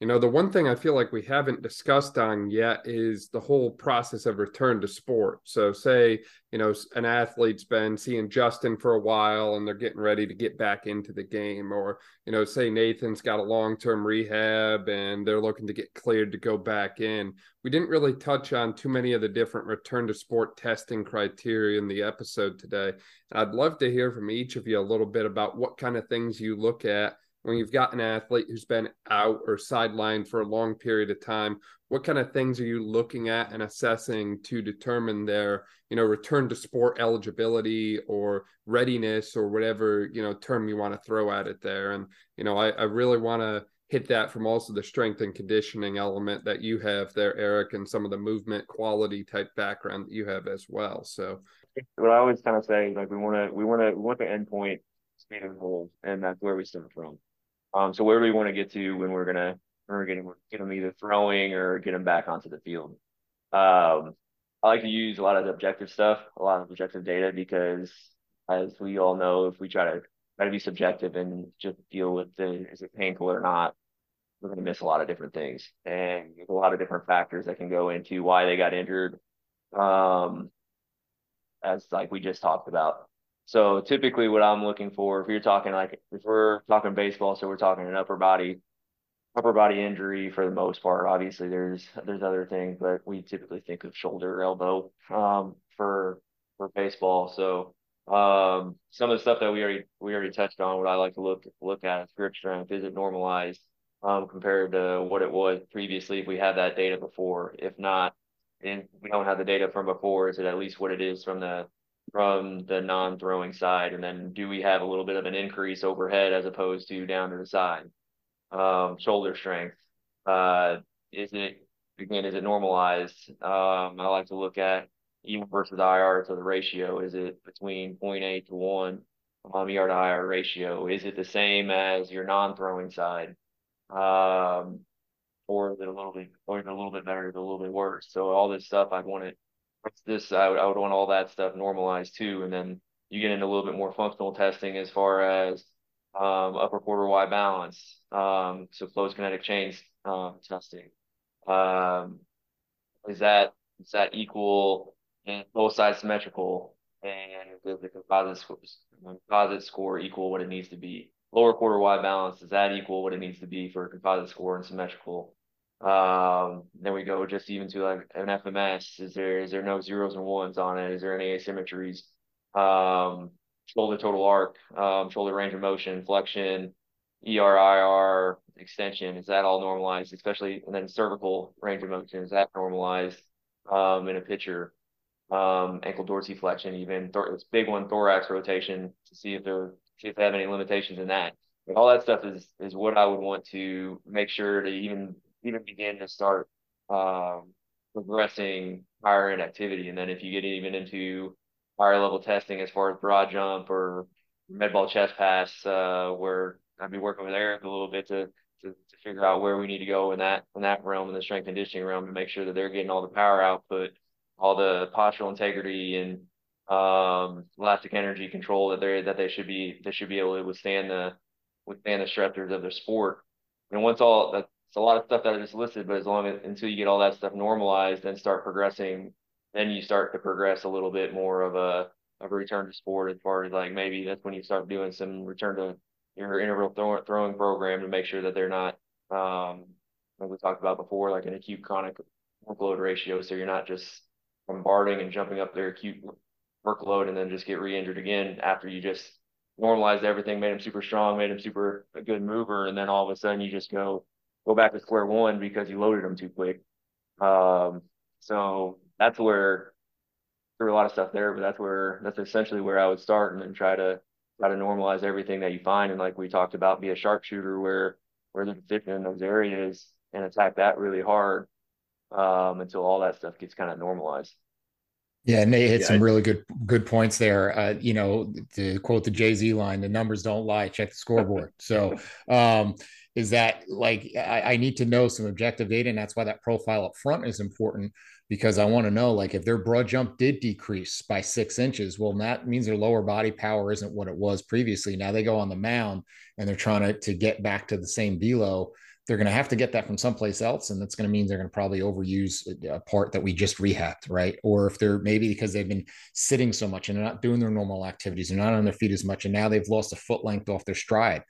You know, the one thing I feel like we haven't discussed on yet is the whole process of return to sport. So, say, you know, an athlete's been seeing Justin for a while and they're getting ready to get back into the game, or, you know, say Nathan's got a long term rehab and they're looking to get cleared to go back in. We didn't really touch on too many of the different return to sport testing criteria in the episode today. I'd love to hear from each of you a little bit about what kind of things you look at when you've got an athlete who's been out or sidelined for a long period of time what kind of things are you looking at and assessing to determine their you know return to sport eligibility or readiness or whatever you know term you want to throw at it there? And you know i, I really want to hit that from also the strength and conditioning element that you have there eric and some of the movement quality type background that you have as well. So what i always kind of say like we want to we want to we want the endpoint speed and hold and that's where we start from um, so where do we want to get to when we're gonna when we're getting get them either throwing or get them back onto the field? Um, I like to use a lot of objective stuff, a lot of objective data because as we all know, if we try to try to be subjective and just deal with the is it painful or not, we're going to miss a lot of different things. And a lot of different factors that can go into why they got injured. Um, as like we just talked about. So typically what I'm looking for, if you're talking like, if we're talking baseball, so we're talking an upper body, upper body injury for the most part. Obviously there's, there's other things, but we typically think of shoulder, elbow, um, for, for baseball. So, um, some of the stuff that we already, we already touched on, what I like to look, look at is grip strength, is it normalized, um, compared to what it was previously if we had that data before? If not, and we don't have the data from before, is it at least what it is from the from the non-throwing side? And then do we have a little bit of an increase overhead as opposed to down to the side? Um, shoulder strength. Uh, is it again? Is it normalized? Um, I like to look at even versus IR. So the ratio is it between 0.8 to one, um, ER to IR ratio? Is it the same as your non-throwing side? Um, or is it a little bit, or is it a little bit better, is it a little bit worse? So all this stuff, I'd want it. This, I would, I would want all that stuff normalized too, and then you get into a little bit more functional testing as far as um, upper quarter Y balance, um, so closed kinetic chains uh, testing. Um, is that is that equal and both sides symmetrical? And does the composite score, composite score equal what it needs to be? Lower quarter Y balance, does that equal what it needs to be for a composite score and symmetrical? Um, then we go just even to like an FMS. Is there is there no zeros and ones on it? Is there any asymmetries? Um, shoulder total arc, um, shoulder range of motion, flexion, ERIR, extension. Is that all normalized? Especially and then cervical range of motion. Is that normalized um, in a pitcher? Um, ankle dorsiflexion, even th- this big one, thorax rotation, to see if they're see if they have any limitations in that. But all that stuff is is what I would want to make sure to even even begin to start um, progressing higher end activity. And then if you get even into higher level testing as far as broad jump or med ball chest pass, uh, where I'd be working with Eric a little bit to, to, to figure out where we need to go in that in that realm in the strength conditioning realm to make sure that they're getting all the power output, all the postural integrity and um, elastic energy control that they that they should be they should be able to withstand the withstand the stressors of their sport. And once all that it's a lot of stuff that I just listed, but as long as until you get all that stuff normalized and start progressing, then you start to progress a little bit more of a of a return to sport as far as like maybe that's when you start doing some return to your interval throw, throwing program to make sure that they're not um like we talked about before, like an acute chronic workload ratio. So you're not just bombarding and jumping up their acute workload and then just get re-injured again after you just normalized everything, made them super strong, made them super a good mover, and then all of a sudden you just go go back to square one because you loaded them too quick. Um, so that's where there's a lot of stuff there, but that's where that's essentially where I would start and then try to try to normalize everything that you find. And like we talked about, be a sharpshooter where where they're deficient in those areas and attack that really hard um, until all that stuff gets kind of normalized. Yeah, Nate hit yeah, some really good good points there. Uh, you know, to quote the Jay Z line, "The numbers don't lie. Check the scoreboard." so, um, is that like I, I, need to know some objective data, and that's why that profile up front is important because I want to know like if their broad jump did decrease by six inches, well, that means their lower body power isn't what it was previously. Now they go on the mound and they're trying to to get back to the same velo. They're going to have to get that from someplace else and that's going to mean they're going to probably overuse a part that we just rehabbed right? Or if they're maybe because they've been sitting so much and they're not doing their normal activities they're not on their feet as much and now they've lost a foot length off their stride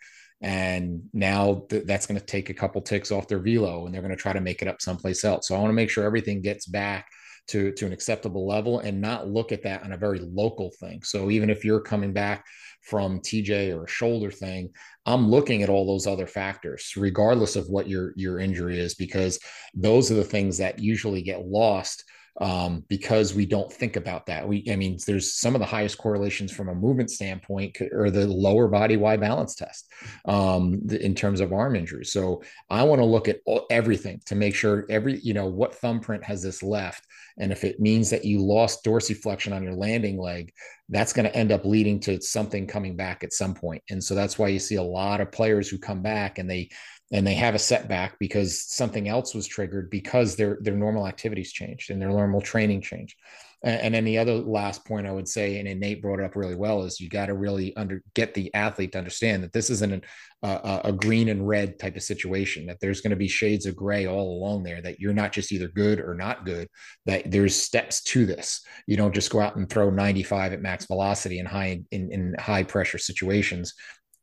and now th- that's going to take a couple ticks off their velo and they're going to try to make it up someplace else. So i want to make sure everything gets back to to an acceptable level and not look at that on a very local thing. So even if you're coming back from TJ or a shoulder thing, I'm looking at all those other factors, regardless of what your your injury is, because those are the things that usually get lost um, because we don't think about that. We, I mean, there's some of the highest correlations from a movement standpoint or the lower body Y balance test um, in terms of arm injuries. So I want to look at everything to make sure every, you know, what thumbprint has this left. And if it means that you lost dorsiflexion on your landing leg, that's going to end up leading to something coming back at some point. And so that's why you see a lot of players who come back and they and they have a setback because something else was triggered because their their normal activities changed and their normal training changed. And, and then the other last point I would say, and Nate brought it up really well, is you got to really under get the athlete to understand that this isn't an, a, a green and red type of situation. That there's going to be shades of gray all along there. That you're not just either good or not good. That there's steps to this. You don't just go out and throw 95 at max velocity in high in, in high pressure situations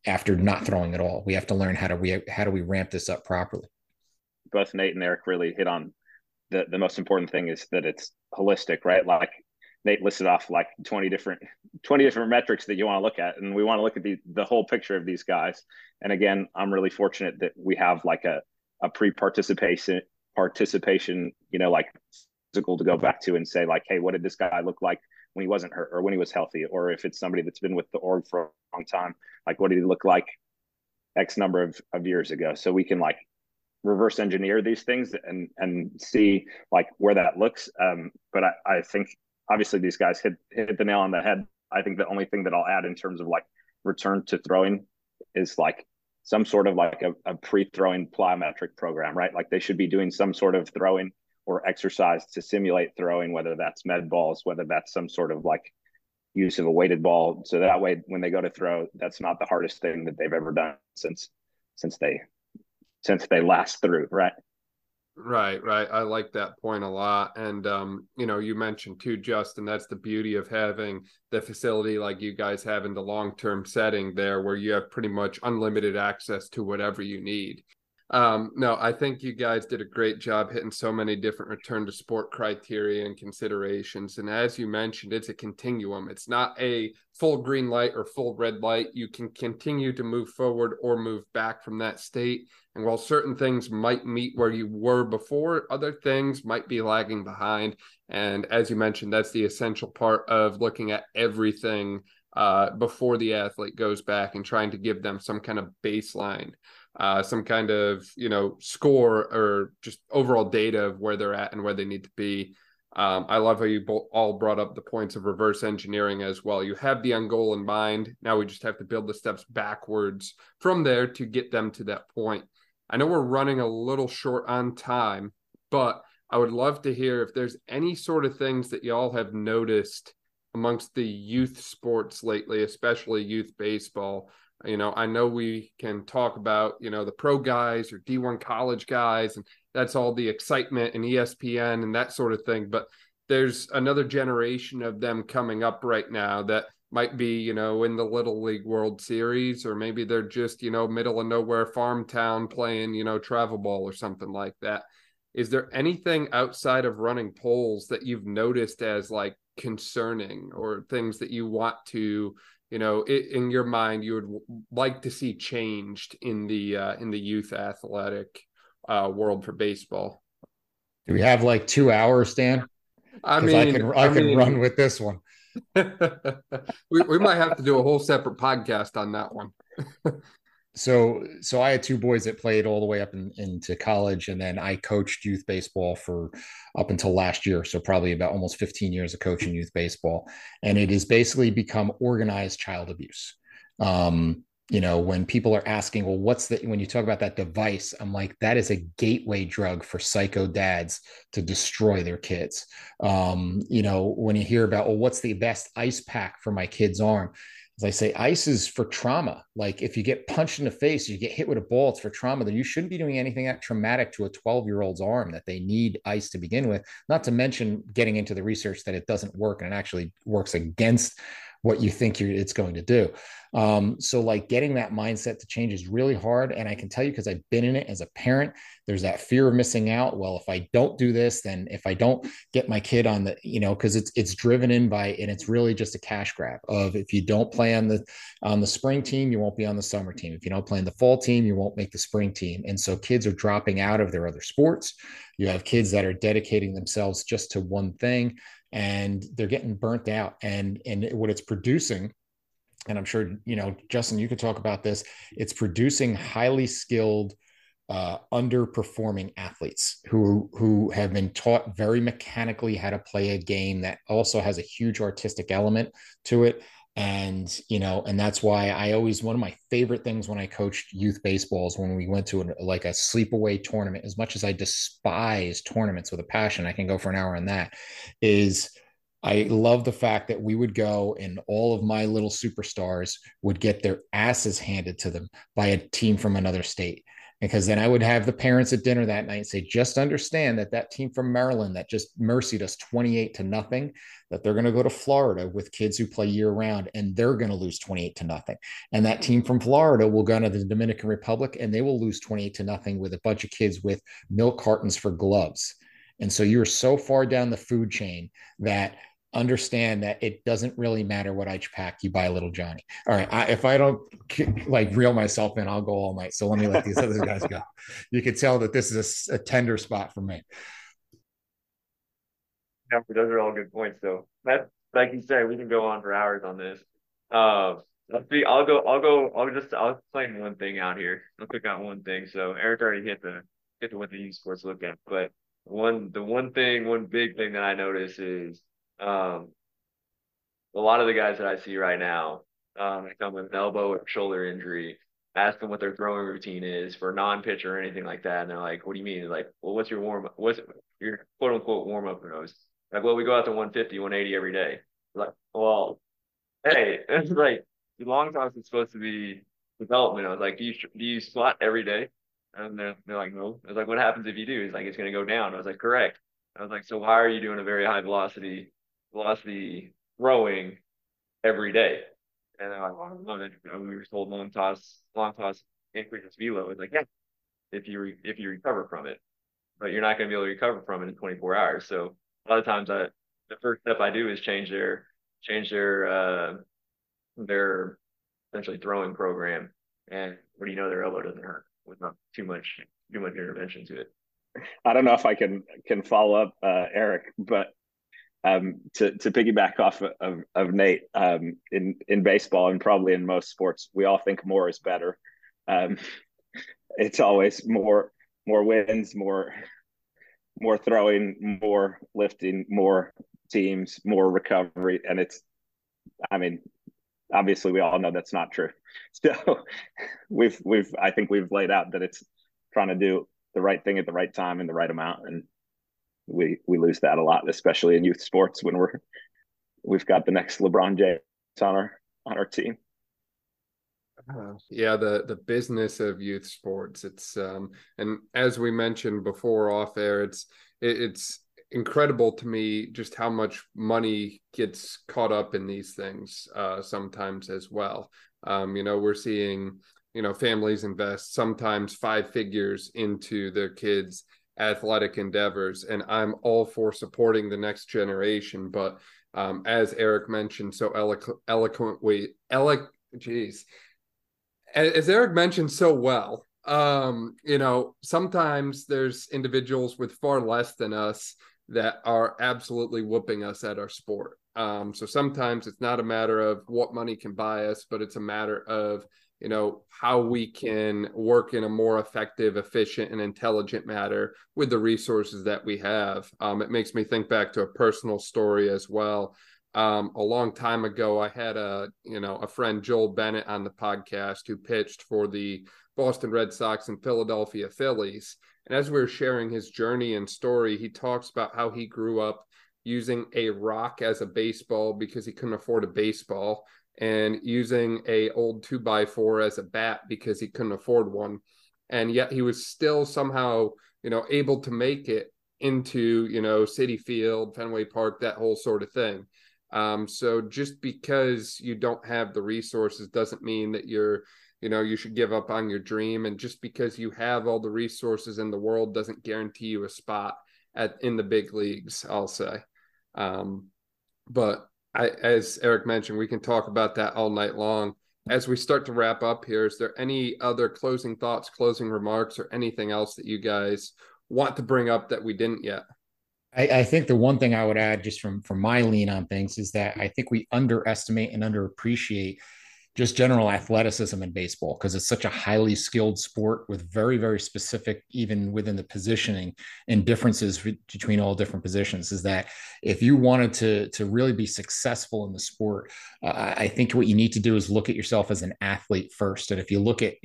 after not throwing at all. We have to learn how to we how do we ramp this up properly. Both Nate and Eric really hit on the the most important thing is that it's holistic, right? Like Nate listed off like 20 different 20 different metrics that you want to look at and we want to look at the the whole picture of these guys. And again, I'm really fortunate that we have like a a pre-participation participation, you know, like physical to go back to and say like, hey, what did this guy look like when he wasn't hurt or when he was healthy, or if it's somebody that's been with the org for a long time, like what did he look like X number of, of years ago? So we can like reverse engineer these things and and see like where that looks. Um, but I, I think obviously these guys hit hit the nail on the head. I think the only thing that I'll add in terms of like return to throwing is like some sort of like a, a pre-throwing plyometric program, right? Like they should be doing some sort of throwing or exercise to simulate throwing, whether that's med balls, whether that's some sort of like use of a weighted ball. So that way, when they go to throw, that's not the hardest thing that they've ever done since since they since they last threw, right? Right, right. I like that point a lot. And um, you know, you mentioned too, Justin, that's the beauty of having the facility like you guys have in the long-term setting there where you have pretty much unlimited access to whatever you need. Um, no, I think you guys did a great job hitting so many different return to sport criteria and considerations. And as you mentioned, it's a continuum. It's not a full green light or full red light. You can continue to move forward or move back from that state. And while certain things might meet where you were before, other things might be lagging behind. And as you mentioned, that's the essential part of looking at everything uh, before the athlete goes back and trying to give them some kind of baseline uh, some kind of you know score or just overall data of where they're at and where they need to be. Um, I love how you all brought up the points of reverse engineering as well. You have the end goal in mind. Now we just have to build the steps backwards from there to get them to that point. I know we're running a little short on time, but I would love to hear if there's any sort of things that y'all have noticed amongst the youth sports lately, especially youth baseball, you know, I know we can talk about, you know, the pro guys or D1 college guys, and that's all the excitement and ESPN and that sort of thing. But there's another generation of them coming up right now that might be, you know, in the Little League World Series, or maybe they're just, you know, middle of nowhere farm town playing, you know, travel ball or something like that. Is there anything outside of running polls that you've noticed as like concerning or things that you want to you know it, in your mind you would like to see changed in the uh, in the youth athletic uh, world for baseball. Do we have like two hours dan? I mean i can i, I can mean, run with this one. We, we might have to do a whole separate podcast on that one so so I had two boys that played all the way up in, into college, and then I coached youth baseball for up until last year. So probably about almost 15 years of coaching youth baseball, and it has basically become organized child abuse. Um, you know, when people are asking, well, what's the when you talk about that device, I'm like, that is a gateway drug for psycho dads to destroy their kids. Um, you know, when you hear about, well, what's the best ice pack for my kid's arm? As I say, ice is for trauma. Like if you get punched in the face, you get hit with a ball, it's for trauma. Then you shouldn't be doing anything that traumatic to a 12 year old's arm that they need ice to begin with. Not to mention getting into the research that it doesn't work and it actually works against what you think it's going to do. Um, so like getting that mindset to change is really hard. And I can tell you because I've been in it as a parent, there's that fear of missing out. Well, if I don't do this, then if I don't get my kid on the, you know, because it's it's driven in by and it's really just a cash grab of if you don't play on the on the spring team, you won't be on the summer team. If you don't play in the fall team, you won't make the spring team. And so kids are dropping out of their other sports. You have kids that are dedicating themselves just to one thing and they're getting burnt out. And and what it's producing and I'm sure you know, Justin, you could talk about this. It's producing highly skilled, uh, underperforming athletes who who have been taught very mechanically how to play a game that also has a huge artistic element to it. And you know, and that's why I always one of my favorite things when I coached youth baseball is when we went to a, like a sleepaway tournament. As much as I despise tournaments with a passion, I can go for an hour on that. Is I love the fact that we would go and all of my little superstars would get their asses handed to them by a team from another state. Because then I would have the parents at dinner that night and say, just understand that that team from Maryland that just mercied us 28 to nothing, that they're going to go to Florida with kids who play year round and they're going to lose 28 to nothing. And that team from Florida will go to the Dominican Republic and they will lose 28 to nothing with a bunch of kids with milk cartons for gloves. And so you're so far down the food chain that understand that it doesn't really matter what ice pack you buy a little johnny. All right I, if i don't like reel myself in i'll go all night. So let me let these other guys go. You can tell that this is a, a, tender spot for me. Yeah those are all good points though. That like you said we can go on for hours on this. Uh let's see i'll go i'll go i'll just i'll explain one thing out here. I'll pick out one thing. So eric already hit the hit the what the youth sports look at but one the one thing one big thing that i notice is um, a lot of the guys that I see right now, um, come with an elbow or shoulder injury, ask them what their throwing routine is for non-pitcher or anything like that, and they're like, "What do you mean?" Like, well, what's your warm up? What's your quote unquote warm up nose? Like, well, we go out to 150, 180 every day. Like, well, hey, it's like the long toss is supposed to be development. I was like, do you do you squat every day? And they're, they're like, no. I was like, what happens if you do? He's like, it's going to go down. I was like, correct. I was like, so why are you doing a very high velocity velocity growing every day? And they're like, well, no, we were told long toss, long toss increases velo. It's like, yeah, if you re- if you recover from it, but you're not going to be able to recover from it in 24 hours. So a lot of times, I the first step I do is change their change their uh, their essentially throwing program, and what do you know, their elbow doesn't hurt with not too much too much intervention to it. I don't know if I can can follow up, uh, Eric, but um, to to piggyback off of, of Nate, um, in in baseball and probably in most sports, we all think more is better. Um, it's always more more wins, more more throwing, more lifting, more teams, more recovery, and it's. I mean, obviously, we all know that's not true. So we've we've I think we've laid out that it's trying to do the right thing at the right time and the right amount, and we we lose that a lot, especially in youth sports when we're we've got the next LeBron James on our on our team. Uh, yeah, the the business of youth sports. It's um and as we mentioned before off air, it's it, it's incredible to me just how much money gets caught up in these things uh sometimes as well. Um, you know, we're seeing, you know, families invest sometimes five figures into their kids' athletic endeavors, and I'm all for supporting the next generation. But um, as Eric mentioned so eloqu- eloquently, eloquent, geez, as Eric mentioned so well, um, you know, sometimes there's individuals with far less than us that are absolutely whooping us at our sport. Um, so sometimes it's not a matter of what money can buy us, but it's a matter of you know how we can work in a more effective efficient and intelligent manner with the resources that we have. Um, it makes me think back to a personal story as well. Um, a long time ago i had a you know a friend joel bennett on the podcast who pitched for the boston red sox and philadelphia phillies. And as we were sharing his journey and story he talks about how he grew up using a rock as a baseball because he couldn't afford a baseball and using a old two by four as a bat because he couldn't afford one. And yet he was still somehow you know able to make it into you know Citi Field fenway park that whole sort of thing. Um, so just because you don't have the resources doesn't mean that you're you know you should give up on your dream. And just because you have all the resources in the world doesn't guarantee you a spot at in the big leagues i'll say. Um, but I, as Eric mentioned, we can talk about that all night long. As we start to wrap up here, is there any other closing thoughts, closing remarks, or anything else that you guys want to bring up that we didn't yet? I, I, think the one thing I would add, just from from my lean on things, is that I think we underestimate and underappreciate just general athleticism in baseball because it's such a highly skilled sport with very very specific even within the positioning and differences between all different positions is that if you wanted to to really be successful in the sport uh, i think what you need to do is look at yourself as an athlete first. And if you look at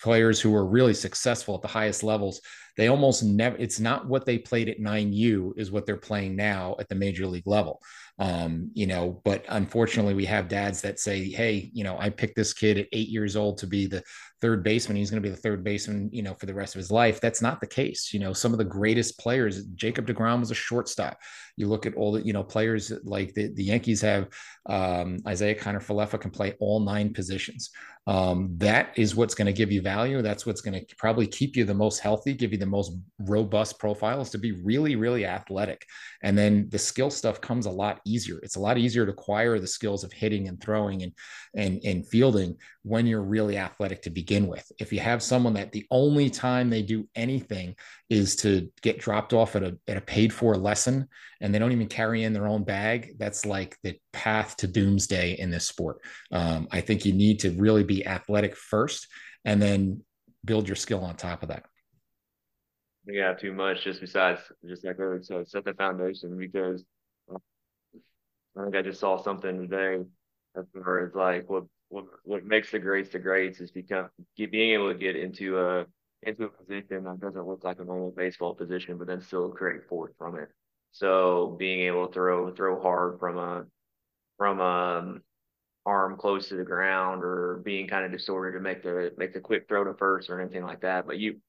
players who are really successful at the highest levels they almost never it's not what they played at 9u is what they're playing now at the major league level um, you know, but unfortunately, we have dads that say, "Hey, you know, I picked this kid at eight years old to be the third baseman. He's going to be the third baseman, you know, for the rest of his life." That's not the case. You know, some of the greatest players, Jacob Degrom was a shortstop. You look at all the, you know, players like the, the Yankees have um, Isiah Kiner-Falefa can play all nine positions. Um, that is what's going to give you value. That's what's going to probably keep you the most healthy, give you the most robust profiles to be really, really athletic. And then the skill stuff comes a lot easier. It's a lot easier to acquire the skills of hitting and throwing and and and fielding when you're really athletic to begin with. If you have someone that the only time they do anything is to get dropped off at a at a paid for lesson and they don't even carry in their own bag, that's like the path to doomsday in this sport. Um, I think you need to really be athletic first and then build your skill on top of that. Have too much just besides just like Eric said, set the foundation because uh, I think I just saw something today as far as like what what what makes the greats the greats is become being able to get into a into a position that doesn't look like a normal baseball position, but then still create force from it. So being able to throw throw hard from a from a arm close to the ground or being kind of disordered to make the make the quick throw to first or anything like that. But you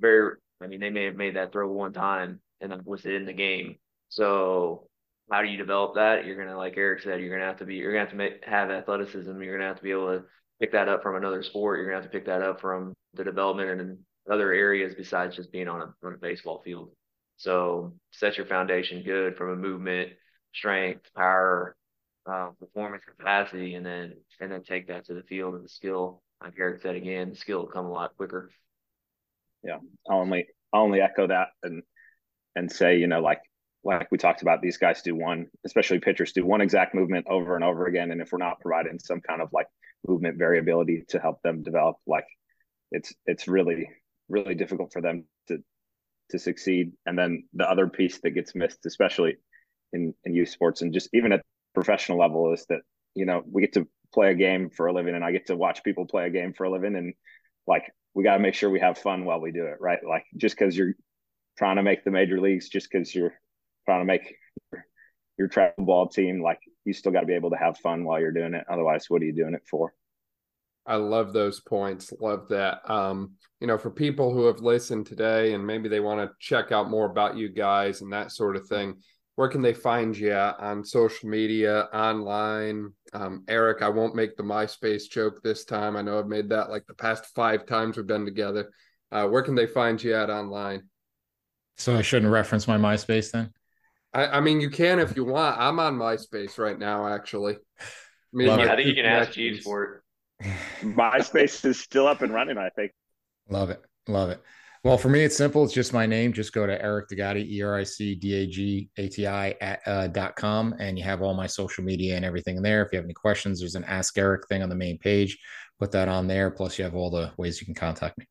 very I mean they may have made that throw one time and that was it in the game. So how do you develop that? You're gonna like Eric said, you're gonna have to be you're gonna have to make, have athleticism. You're gonna have to be able to pick that up from another sport. You're gonna have to pick that up from the development and other areas besides just being on a on a baseball field. So set your foundation good from a movement, strength, power, uh, performance capacity, and then and then take that to the field and the skill. Like Eric said again, the skill will come a lot quicker. Yeah, I'll only I'll only echo that and and say you know like like we talked about, these guys do one, especially pitchers do one exact movement over and over again, and if we're not providing some kind of like movement variability to help them develop, like it's it's really really difficult for them to to succeed. And then the other piece that gets missed, especially in in youth sports and just even at professional level, is that you know we get to play a game for a living, and I get to watch people play a game for a living, and like we got to make sure we have fun while we do it, right? Like just because you're trying to make the major leagues, just because you're trying to make your, your travel ball team, like you still got to be able to have fun while you're doing it. Otherwise, what are you doing it for? I love those points. Love that. Um, you know, for people who have listened today and maybe they want to check out more about you guys and that sort of thing, where can they find you at on social media, online? Um, Eric, I won't make the MySpace joke this time. I know I've made that like the past five times we've been together. Uh, where can they find you at online? So I shouldn't reference my MySpace then? I, I mean, you can if you want. I'm on MySpace right now, actually. I, mean, yeah, I think you can ask Jeeves for it. MySpace is still up and running, I think. Love it. Love it. Well, for me, it's simple. It's just my name. Just go to Eric Dagati, E R I C D A G A T I at uh, dot com, and you have all my social media and everything in there. If you have any questions, there's an Ask Eric thing on the main page. Put that on there. Plus, you have all the ways you can contact me.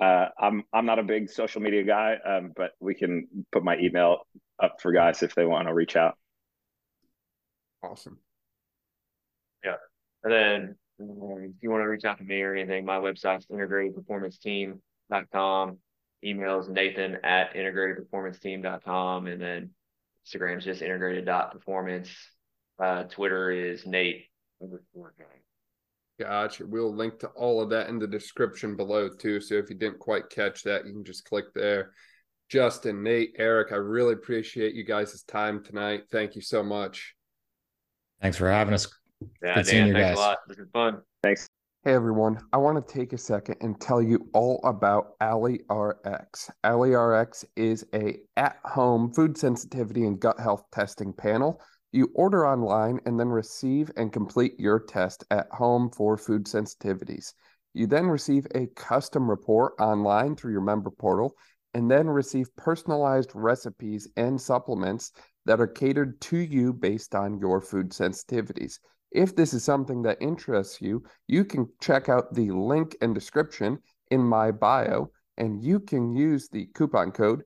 Uh, I'm I'm not a big social media guy, um, but we can put my email up for guys if they want to reach out. Awesome. Yeah, and then if you want to reach out to me or anything, my website's integratedperformanceteam.com. Emails nathan at integratedperformanceteam.com. And then Instagram is just integrated.performance. Uh, Twitter is Nate. Gotcha. We'll link to all of that in the description below too. So if you didn't quite catch that, you can just click there. Justin, Nate, Eric, I really appreciate you guys' time tonight. Thank you so much. Thanks for having us. Yeah, Good Dan, thanks guys. a lot. This is fun. Thanks. Hey everyone, I want to take a second and tell you all about AliRx. AliRx is a at-home food sensitivity and gut health testing panel. You order online and then receive and complete your test at home for food sensitivities. You then receive a custom report online through your member portal and then receive personalized recipes and supplements that are catered to you based on your food sensitivities. If this is something that interests you, you can check out the link and description in my bio, and you can use the coupon code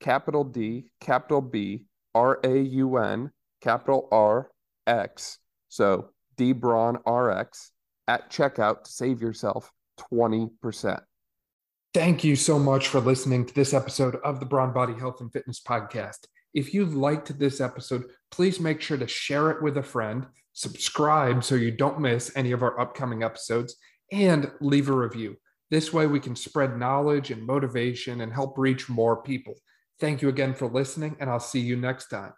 capital D, capital B, R A U N, capital R X. So D Braun RX at checkout to save yourself 20%. Thank you so much for listening to this episode of the Brawn Body Health and Fitness Podcast. If you liked this episode, please make sure to share it with a friend subscribe so you don't miss any of our upcoming episodes, and leave a review. This way, we can spread knowledge and motivation and help reach more people. Thank you again for listening, and I'll see you next time.